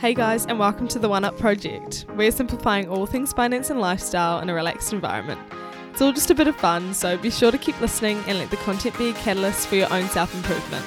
Hey guys, and welcome to the One Up Project. We're simplifying all things finance and lifestyle in a relaxed environment. It's all just a bit of fun, so be sure to keep listening and let the content be a catalyst for your own self improvement.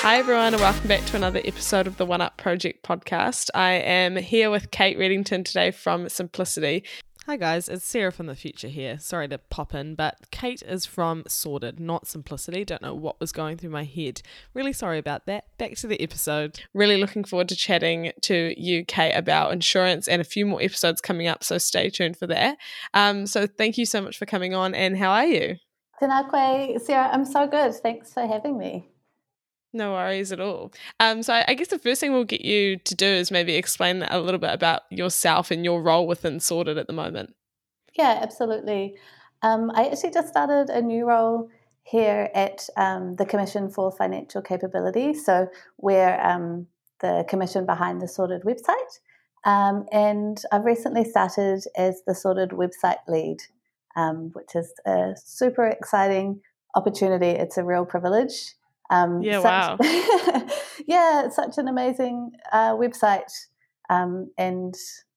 Hi, everyone, and welcome back to another episode of the One Up Project podcast. I am here with Kate Reddington today from Simplicity. Hi, guys, it's Sarah from the future here. Sorry to pop in, but Kate is from Sorted, not Simplicity. Don't know what was going through my head. Really sorry about that. Back to the episode. Really looking forward to chatting to you, Kate, about insurance and a few more episodes coming up, so stay tuned for that. Um, so, thank you so much for coming on, and how are you? Tēnā Sarah. I'm so good. Thanks for having me. No worries at all. Um, so I guess the first thing we'll get you to do is maybe explain a little bit about yourself and your role within Sorted at the moment. Yeah, absolutely. Um, I actually just started a new role here at um, the Commission for Financial Capability. So we're um, the commission behind the Sorted website. Um, and I've recently started as the Sorted website lead, um, which is a super exciting opportunity. It's a real privilege. Um, yeah, such, wow. yeah, it's such an amazing uh, website, um, and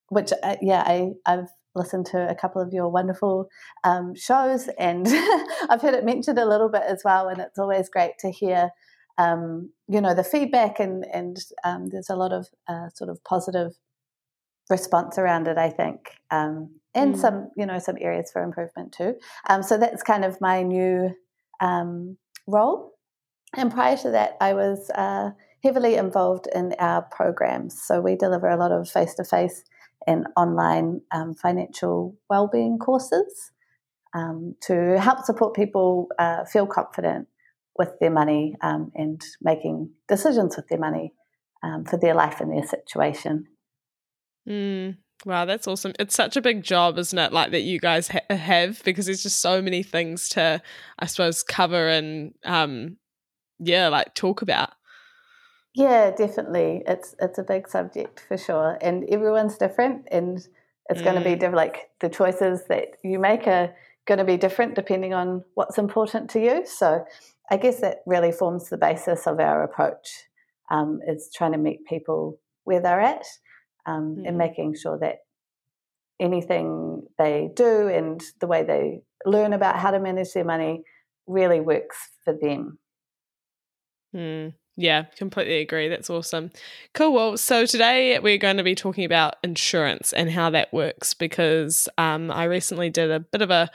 which uh, yeah, I I've listened to a couple of your wonderful um, shows, and I've heard it mentioned a little bit as well, and it's always great to hear. Um, you know the feedback and and um, there's a lot of uh, sort of positive response around it. I think, um, and mm. some you know some areas for improvement too. so that's kind of my new role and prior to that, I was uh, heavily involved in our programs. So we deliver a lot of face to face and online um, financial well-being courses um, to help support people uh, feel confident with their money um, and making decisions with their money um, for their life and their situation. Mm, wow, that's awesome! It's such a big job, isn't it? Like that you guys ha- have because there's just so many things to, I suppose, cover and um, yeah, like talk about. Yeah, definitely. It's it's a big subject for sure, and everyone's different, and it's mm. going to be different. Like the choices that you make are going to be different depending on what's important to you. So, I guess that really forms the basis of our approach. Um, is trying to meet people where they're at, um, mm. and making sure that anything they do and the way they learn about how to manage their money really works for them. Mm, yeah, completely agree. That's awesome. Cool. Well, so today we're going to be talking about insurance and how that works because um, I recently did a bit of a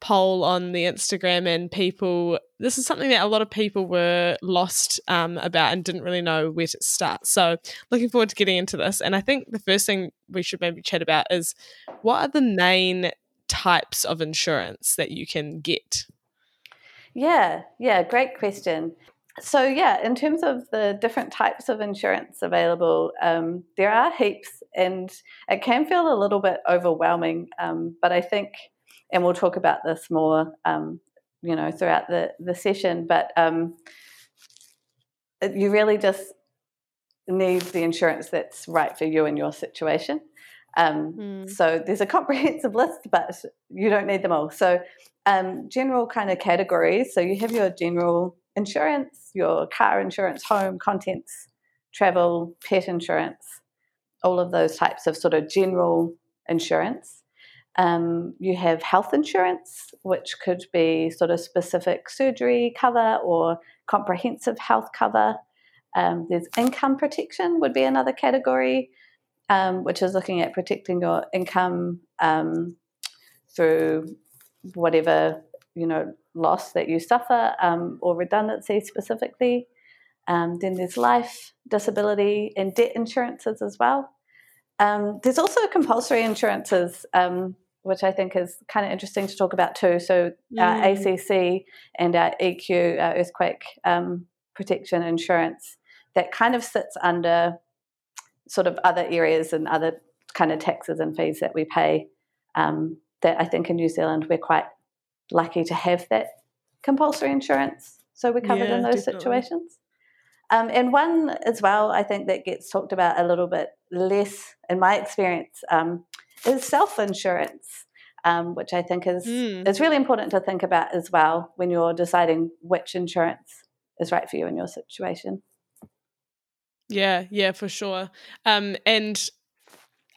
poll on the Instagram and people this is something that a lot of people were lost um, about and didn't really know where to start. So looking forward to getting into this. And I think the first thing we should maybe chat about is what are the main types of insurance that you can get? Yeah, yeah, great question so yeah, in terms of the different types of insurance available, um, there are heaps, and it can feel a little bit overwhelming. Um, but I think, and we'll talk about this more, um, you know, throughout the the session. But um, you really just need the insurance that's right for you and your situation. Mm. So there's a comprehensive list, but you don't need them all. So um, general kind of categories. So you have your general insurance, your car insurance, home, contents, travel, pet insurance, all of those types of sort of general insurance. Um, you have health insurance, which could be sort of specific surgery cover or comprehensive health cover. Um, there's income protection, would be another category, um, which is looking at protecting your income um, through whatever you know loss that you suffer um, or redundancy specifically. Um, then there's life, disability, and debt insurances as well. Um, there's also compulsory insurances, um, which I think is kind of interesting to talk about too. So mm. our ACC and our EQ, our earthquake um, protection insurance, that kind of sits under sort of other areas and other kind of taxes and fees that we pay. Um, that I think in New Zealand we're quite lucky to have that compulsory insurance. So we're covered yeah, in those definitely. situations. Um, and one as well, I think that gets talked about a little bit less, in my experience, um, is self insurance, um, which I think is mm. is really important to think about as well when you're deciding which insurance is right for you in your situation. Yeah, yeah, for sure. Um, and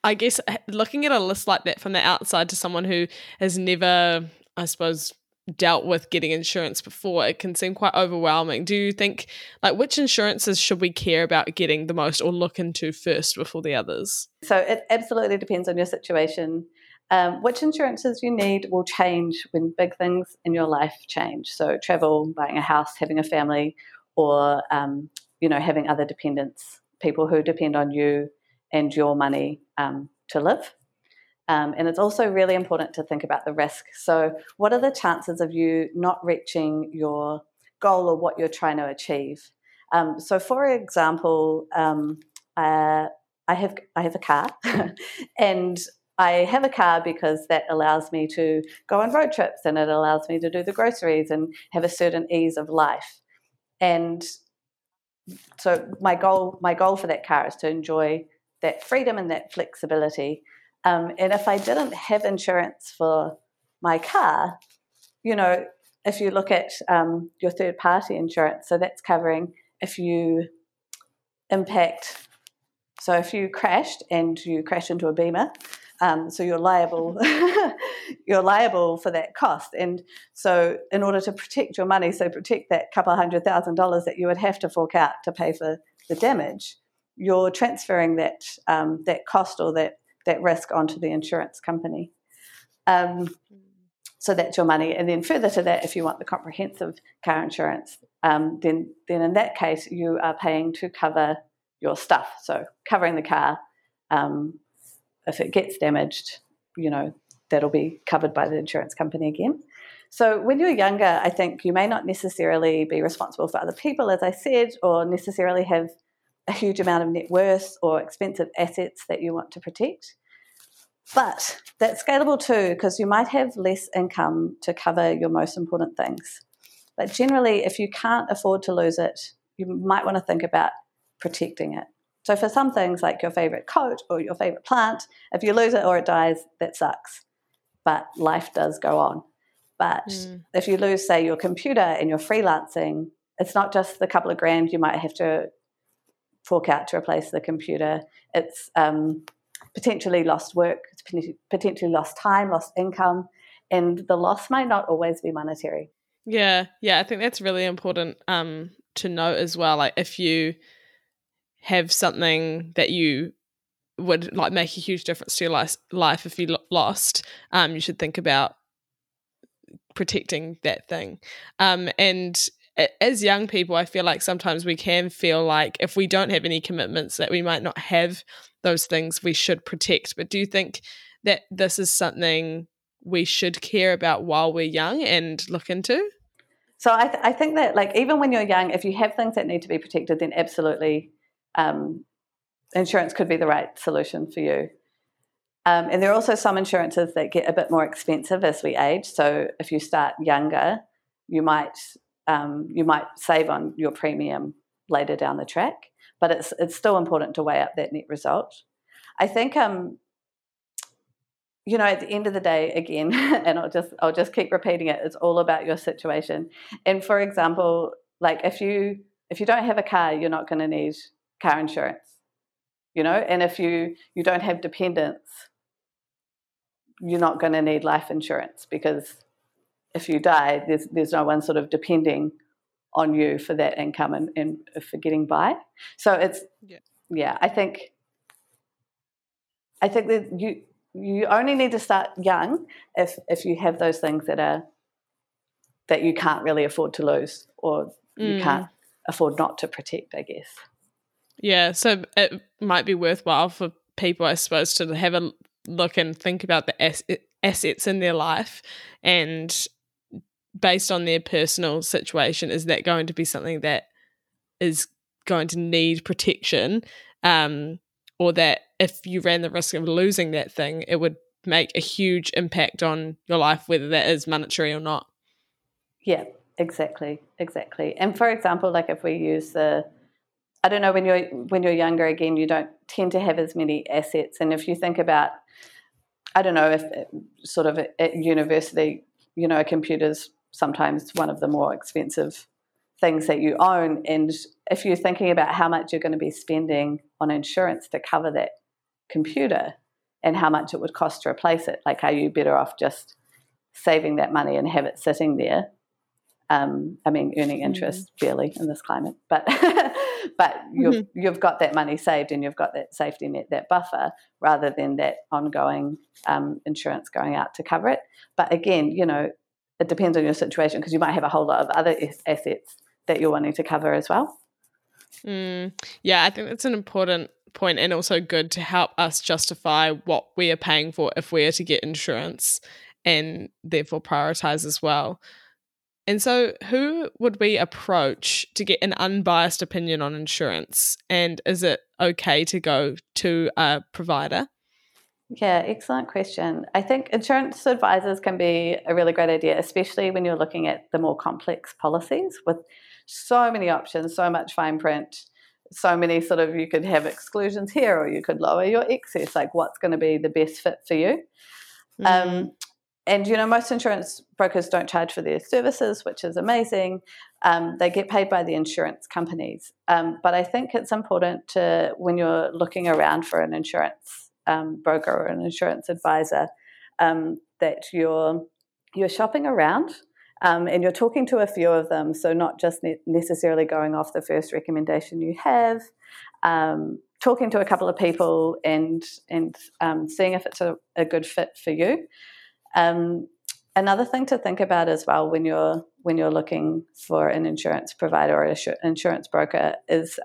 I guess looking at a list like that from the outside to someone who has never, I suppose, dealt with getting insurance before, it can seem quite overwhelming. Do you think, like, which insurances should we care about getting the most or look into first before the others? So it absolutely depends on your situation. Um, which insurances you need will change when big things in your life change. So travel, buying a house, having a family, or um, you know having other dependents, people who depend on you and your money um, to live. Um, and it's also really important to think about the risk. So, what are the chances of you not reaching your goal or what you're trying to achieve? Um, so, for example, um, uh, I have I have a car, and I have a car because that allows me to go on road trips and it allows me to do the groceries and have a certain ease of life. And so my goal my goal for that car is to enjoy that freedom and that flexibility um, and if I didn't have insurance for my car, you know, if you look at um, your third party insurance, so that's covering if you impact, so if you crashed and you crash into a beamer, um, so you're liable, you're liable for that cost. And so, in order to protect your money, so protect that couple hundred thousand dollars that you would have to fork out to pay for the damage, you're transferring that um, that cost or that that risk onto the insurance company. Um, so that's your money. And then further to that, if you want the comprehensive car insurance, um, then then in that case you are paying to cover your stuff. So covering the car, um, if it gets damaged, you know that'll be covered by the insurance company again. So when you're younger, I think you may not necessarily be responsible for other people, as I said, or necessarily have a huge amount of net worth or expensive assets that you want to protect. But that's scalable too, because you might have less income to cover your most important things. But generally, if you can't afford to lose it, you might want to think about protecting it. So, for some things like your favorite coat or your favorite plant, if you lose it or it dies, that sucks. But life does go on. But mm. if you lose, say, your computer and you're freelancing, it's not just the couple of grand you might have to fork out to replace the computer. It's um, potentially lost work, potentially lost time, lost income, and the loss might not always be monetary. Yeah, yeah, I think that's really important um, to note as well. Like if you have something that you would like make a huge difference to your life, life if you lost, um, you should think about protecting that thing. Um, and as young people, I feel like sometimes we can feel like if we don't have any commitments, that we might not have those things we should protect. But do you think that this is something we should care about while we're young and look into? So I, th- I think that like even when you're young, if you have things that need to be protected, then absolutely um, insurance could be the right solution for you. Um, and there are also some insurances that get a bit more expensive as we age. So if you start younger, you might um, you might save on your premium later down the track, but it's it's still important to weigh up that net result. I think um, you know, at the end of the day, again, and I'll just I'll just keep repeating it. It's all about your situation. And for example, like if you if you don't have a car, you're not going to need car insurance. You know, and if you you don't have dependents, you're not going to need life insurance because if you die, there's there's no one sort of depending on you for that income and, and for getting by. So it's yeah. yeah, I think I think that you you only need to start young if if you have those things that are that you can't really afford to lose or you mm. can't afford not to protect, I guess. Yeah, so it might be worthwhile for people, I suppose, to have a look and think about the assets in their life and based on their personal situation, is that going to be something that is going to need protection? Um, or that if you ran the risk of losing that thing, it would make a huge impact on your life, whether that is monetary or not. Yeah, exactly, exactly. And for example, like if we use the, I don't know when you're when you're younger again, you don't tend to have as many assets. And if you think about, I don't know if sort of at university, you know, a computer's sometimes one of the more expensive things that you own. And if you're thinking about how much you're going to be spending on insurance to cover that computer and how much it would cost to replace it, like are you better off just saving that money and have it sitting there? Um, I mean, earning interest mm-hmm. barely in this climate, but but you've mm-hmm. you've got that money saved and you've got that safety net, that buffer, rather than that ongoing um, insurance going out to cover it. But again, you know, it depends on your situation because you might have a whole lot of other assets that you're wanting to cover as well. Mm, yeah, I think that's an important point and also good to help us justify what we are paying for if we are to get insurance and therefore prioritize as well. And so, who would we approach to get an unbiased opinion on insurance? And is it okay to go to a provider? Yeah, excellent question. I think insurance advisors can be a really great idea, especially when you're looking at the more complex policies with so many options, so much fine print, so many sort of you could have exclusions here or you could lower your excess, like what's going to be the best fit for you. Mm. Um, and you know, most insurance brokers don't charge for their services, which is amazing. Um, they get paid by the insurance companies. Um, but I think it's important to, when you're looking around for an insurance um, broker or an insurance advisor um, that you're you're shopping around um, and you're talking to a few of them. So not just ne- necessarily going off the first recommendation you have. Um, talking to a couple of people and and um, seeing if it's a, a, good fit for you. Um, another thing to think about as well when you're when you're looking for an insurance provider or an insurance broker is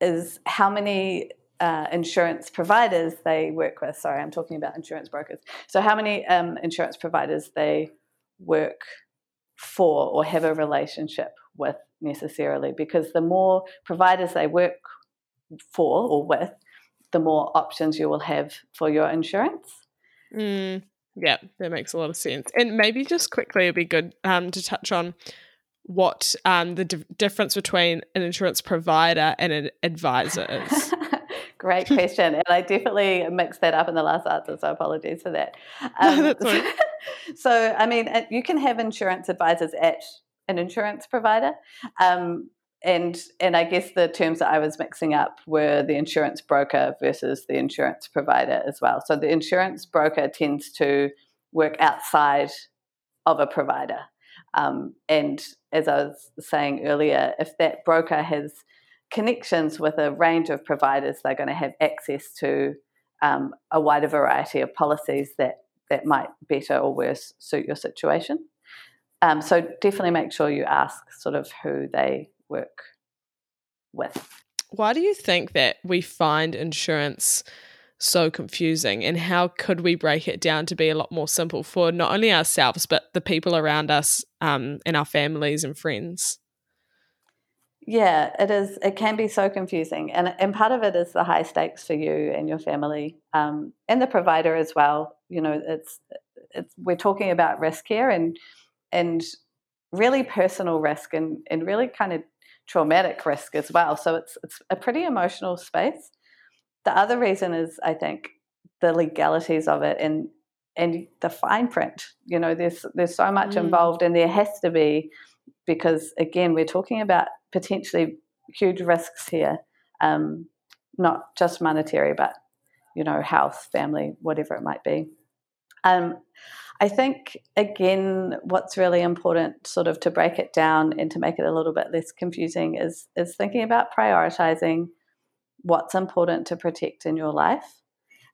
is how many uh, insurance providers they work with. Sorry, I'm talking about insurance brokers. So, how many um, insurance providers they work for or have a relationship with necessarily? Because the more providers they work for or with, the more options you will have for your insurance. Mm, yeah, that makes a lot of sense. And maybe just quickly, it'd be good um, to touch on what um, the difference between an insurance provider and an advisor is. Great question. and I definitely mixed that up in the last answer, so apologies for that. Um, so, I mean, uh, you can have insurance advisors at an insurance provider. Um, and and I guess the terms that I was mixing up were the insurance broker versus the insurance provider as well. So the insurance broker tends to work outside of a provider. Um, and as I was saying earlier, if that broker has connections with a range of providers, they're going to have access to um, a wider variety of policies that, that might better or worse suit your situation. Um, so definitely make sure you ask sort of who they work with. Why do you think that we find insurance so confusing and how could we break it down to be a lot more simple for not only ourselves but the people around us um, and our families and friends? Yeah, it is. It can be so confusing, and and part of it is the high stakes for you and your family, um, and the provider as well. You know, it's it's we're talking about risk here, and and really personal risk, and and really kind of traumatic risk as well. So it's it's a pretty emotional space. The other reason is, I think, the legalities of it and and the fine print. You know, there's there's so much mm. involved, and there has to be because again, we're talking about potentially huge risks here, um, not just monetary, but you know, health, family, whatever it might be. Um, I think again, what's really important, sort of to break it down and to make it a little bit less confusing, is is thinking about prioritizing what's important to protect in your life,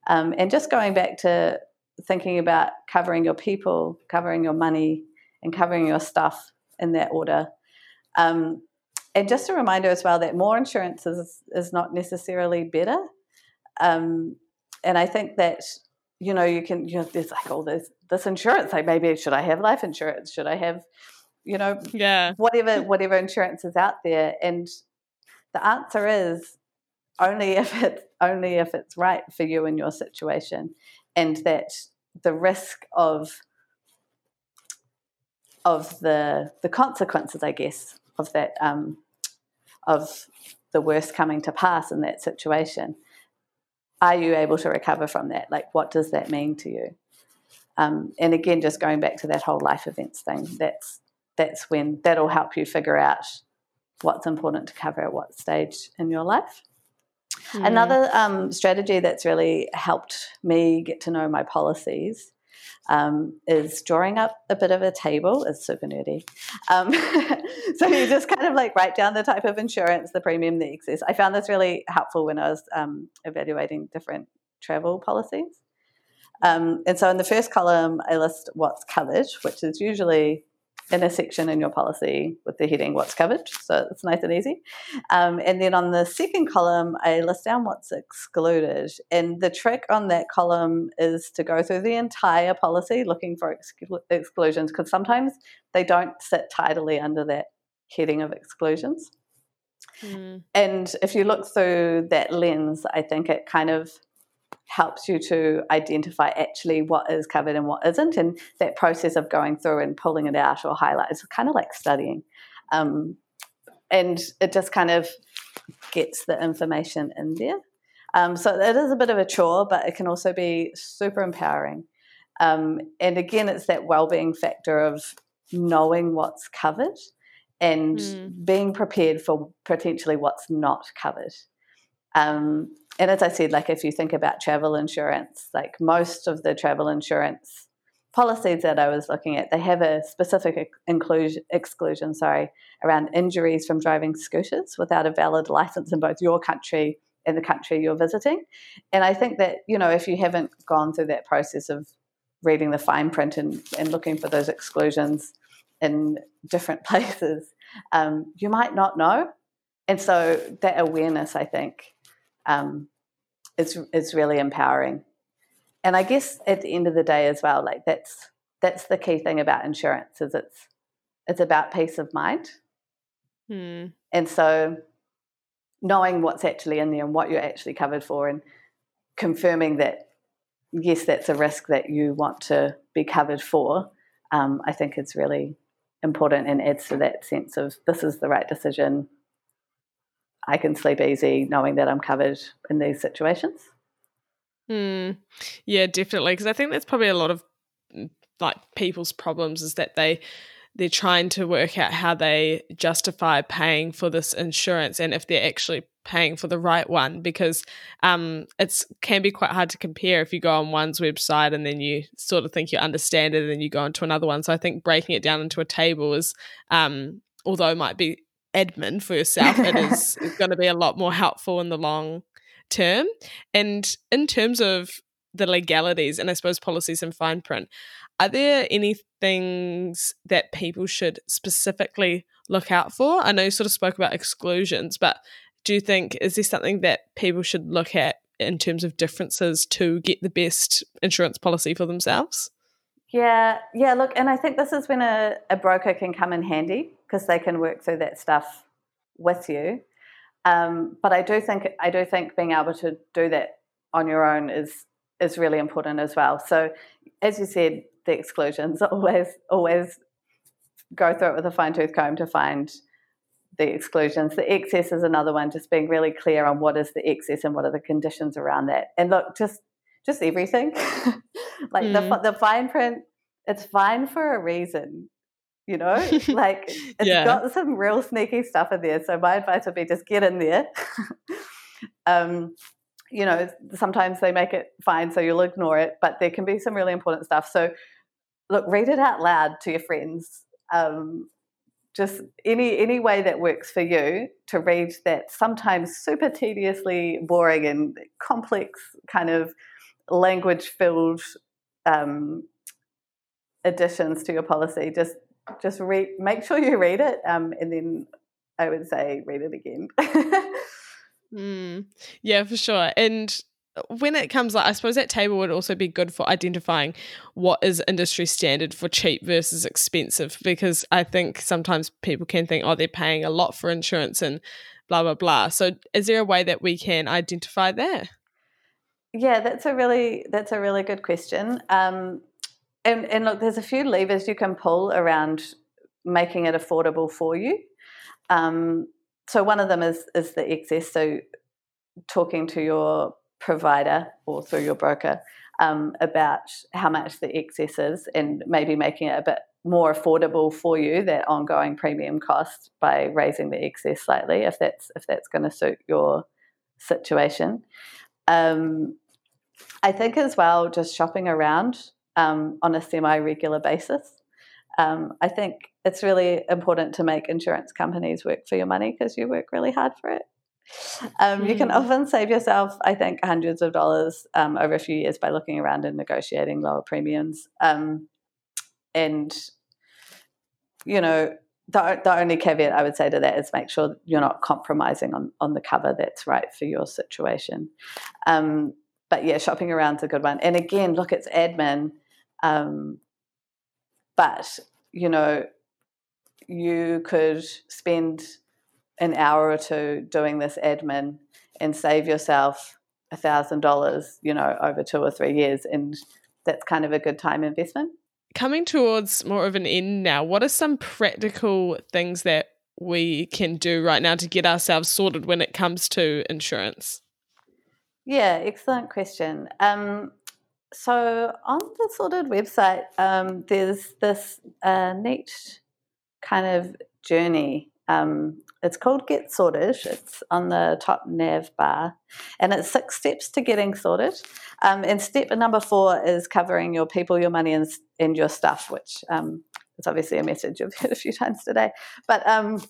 um, and just going back to thinking about covering your people, covering your money, and covering your stuff in that order. Um, and just a reminder as well that more insurance is, is not necessarily better. Um, and I think that, you know, you can, you know, there's like all this, this insurance, like maybe should I have life insurance? Should I have, you know, yeah, whatever, whatever insurance is out there. And the answer is only if it's, only if it's right for you and your situation. And that the risk of of the the consequences, I guess, of that um, of the worst coming to pass in that situation. Are you able to recover from that? Like, what does that mean to you? Um, and again, just going back to that whole life events thing, that's that's when that'll help you figure out what's important to cover at what stage in your life. Mm. Another um, strategy that's really helped me get to know my policies um, is drawing up a bit of a table. It's super nerdy. Um, so you just kind of like write down the type of insurance, the premium, the excess. I found this really helpful when I was um, evaluating different travel policies. Um, and so in the first column, I list what's covered, which is usually in a section in your policy with the heading what's covered. So it's nice and easy. Um, and then on the second column, I list down what's excluded. And the trick on that column is to go through the entire policy looking for exclu- exclusions because sometimes they don't sit tidily under that heading of exclusions. Mm. And if you look through that lens, I think it kind of helps you to identify actually what is covered and what isn't. And that process of going through and pulling it out or highlight is kind of like studying. Um, and it just kind of gets the information in there. Um, so it is a bit of a chore, but it can also be super empowering. Um, and again, it's that well-being factor of knowing what's covered and mm. being prepared for potentially what's not covered. Um, and as I said, like if you think about travel insurance, like most of the travel insurance policies that I was looking at, they have a specific inclusion, exclusion, sorry, around injuries from driving scooters without a valid license in both your country and the country you're visiting. And I think that, you know, if you haven't gone through that process of reading the fine print and, and looking for those exclusions in different places, um, you might not know. And so that awareness, I think, um, is is really empowering. And I guess at the end of the day as well, like that's that's the key thing about insurance is it's it's about peace of mind. Hmm. And so knowing what's actually in there and what you're actually covered for and confirming that yes, that's a risk that you want to be covered for, um, I think it's really important and adds to that sense of this is the right decision I can sleep easy knowing that I'm covered in these situations. Mm, yeah, definitely. Because I think that's probably a lot of mm, like people's problems is that they they're trying to work out how they justify paying for this insurance and if they're actually paying for the right one because um it's can be quite hard to compare if you go on one's website and then you sort of think you understand it and then you go into another one so i think breaking it down into a table is um although it might be admin for yourself, it is going to be a lot more helpful in the long term. And in terms of the legalities and I suppose policies and fine print, are there any things that people should specifically look out for? I know you sort of spoke about exclusions, but do you think is this something that people should look at in terms of differences to get the best insurance policy for themselves? Yeah, yeah, look, and I think this is when a, a broker can come in handy because they can work through that stuff with you. Um, but I do think I do think being able to do that on your own is is really important as well. So, as you said, the exclusions always always go through it with a fine tooth comb to find the exclusions. The excess is another one, just being really clear on what is the excess and what are the conditions around that. And look, just just everything, like mm. the the fine print, it's fine for a reason you know like it's yeah. got some real sneaky stuff in there so my advice would be just get in there. Um, you know sometimes they make it fine so you'll ignore it but there can be some really important stuff. So look read it out loud to your friends um, just any any way that works for you to read that sometimes super tediously boring and complex kind of language filled um, additions to your policy. Just just read make sure you read it um, and then i would say read it again. Mm, yeah for sure. And when it comes like i suppose that table would also be good for identifying what is industry standard for cheap versus expensive because i think sometimes people can think oh they're paying a lot for insurance and blah blah blah. So is there a way that we can identify that? Yeah that's a really that's a really good question. Um, and, and look, there's a few levers you can pull around making it affordable for you. Um, so one of them is is the excess. So talking to your provider or through your broker um, about how much the excess is, and maybe making it a bit more affordable for you that ongoing premium cost by raising the excess slightly if that's if that's going to suit your situation. Um, I think as well, just shopping around um, on a semi regular basis. Um, I think it's really important to make insurance companies work for your money because you work really hard for it. Um, mm. You can mm. often save yourself, I think, hundreds of dollars um, over a few years by looking around and negotiating lower premiums. Um, and, you know, the, the only caveat I would say to that is make sure you're not compromising on, on the cover that's right for your situation. Um, but yeah, shopping around's a good one. And again, look, it's admin. Um, but, you know, you could spend an hour or two doing this admin and save yourself a thousand dollars, you know, over two or three years. And that's kind of a good time investment. Coming towards more of an end now, what are some practical things that we can do right now to get ourselves sorted when it comes to insurance? Yeah, excellent question. Um, so on the sorted website, um, there's this uh, neat kind of journey. Um, it's called Get Sorted. It's on the top nav bar, and it's six steps to getting sorted. Um, and step number four is covering your people, your money, and, and your stuff, which um, is obviously a message you've heard a few times today. But um.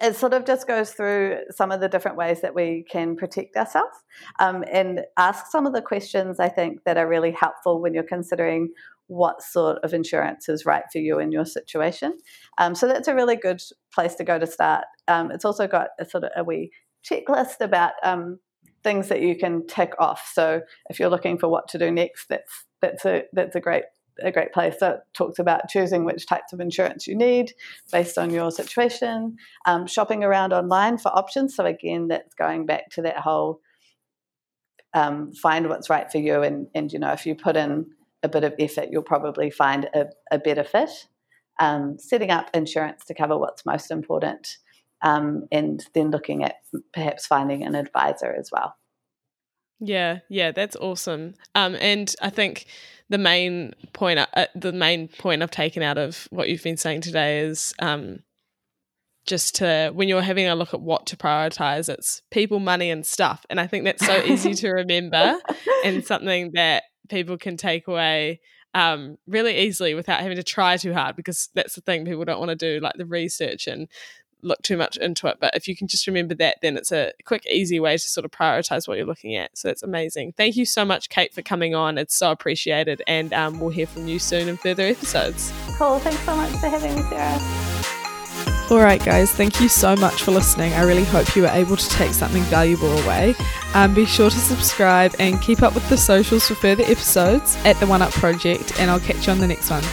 It sort of just goes through some of the different ways that we can protect ourselves um, and ask some of the questions I think that are really helpful when you're considering what sort of insurance is right for you in your situation. Um, so that's a really good place to go to start. Um, it's also got a sort of a wee checklist about um, things that you can tick off. So if you're looking for what to do next, that's that's a that's a great a great place that talks about choosing which types of insurance you need based on your situation, um, shopping around online for options. So again, that's going back to that whole um, find what's right for you, and and you know if you put in a bit of effort, you'll probably find a, a better fit. Um, setting up insurance to cover what's most important, um, and then looking at perhaps finding an advisor as well. Yeah, yeah, that's awesome. Um, and I think the main point, uh, the main point I've taken out of what you've been saying today is um, just to when you're having a look at what to prioritize, it's people, money, and stuff. And I think that's so easy to remember and something that people can take away um, really easily without having to try too hard because that's the thing people don't want to do like the research and look too much into it but if you can just remember that then it's a quick easy way to sort of prioritize what you're looking at. So it's amazing. Thank you so much kate for coming on. It's so appreciated and um, we'll hear from you soon in further episodes. Cool. Thanks so much for having me sarah. Alright, guys, thank you so much for listening. I really hope you were able to take something valuable away. Um, be sure to subscribe and keep up with the socials for further episodes at the One Up Project, and I'll catch you on the next one.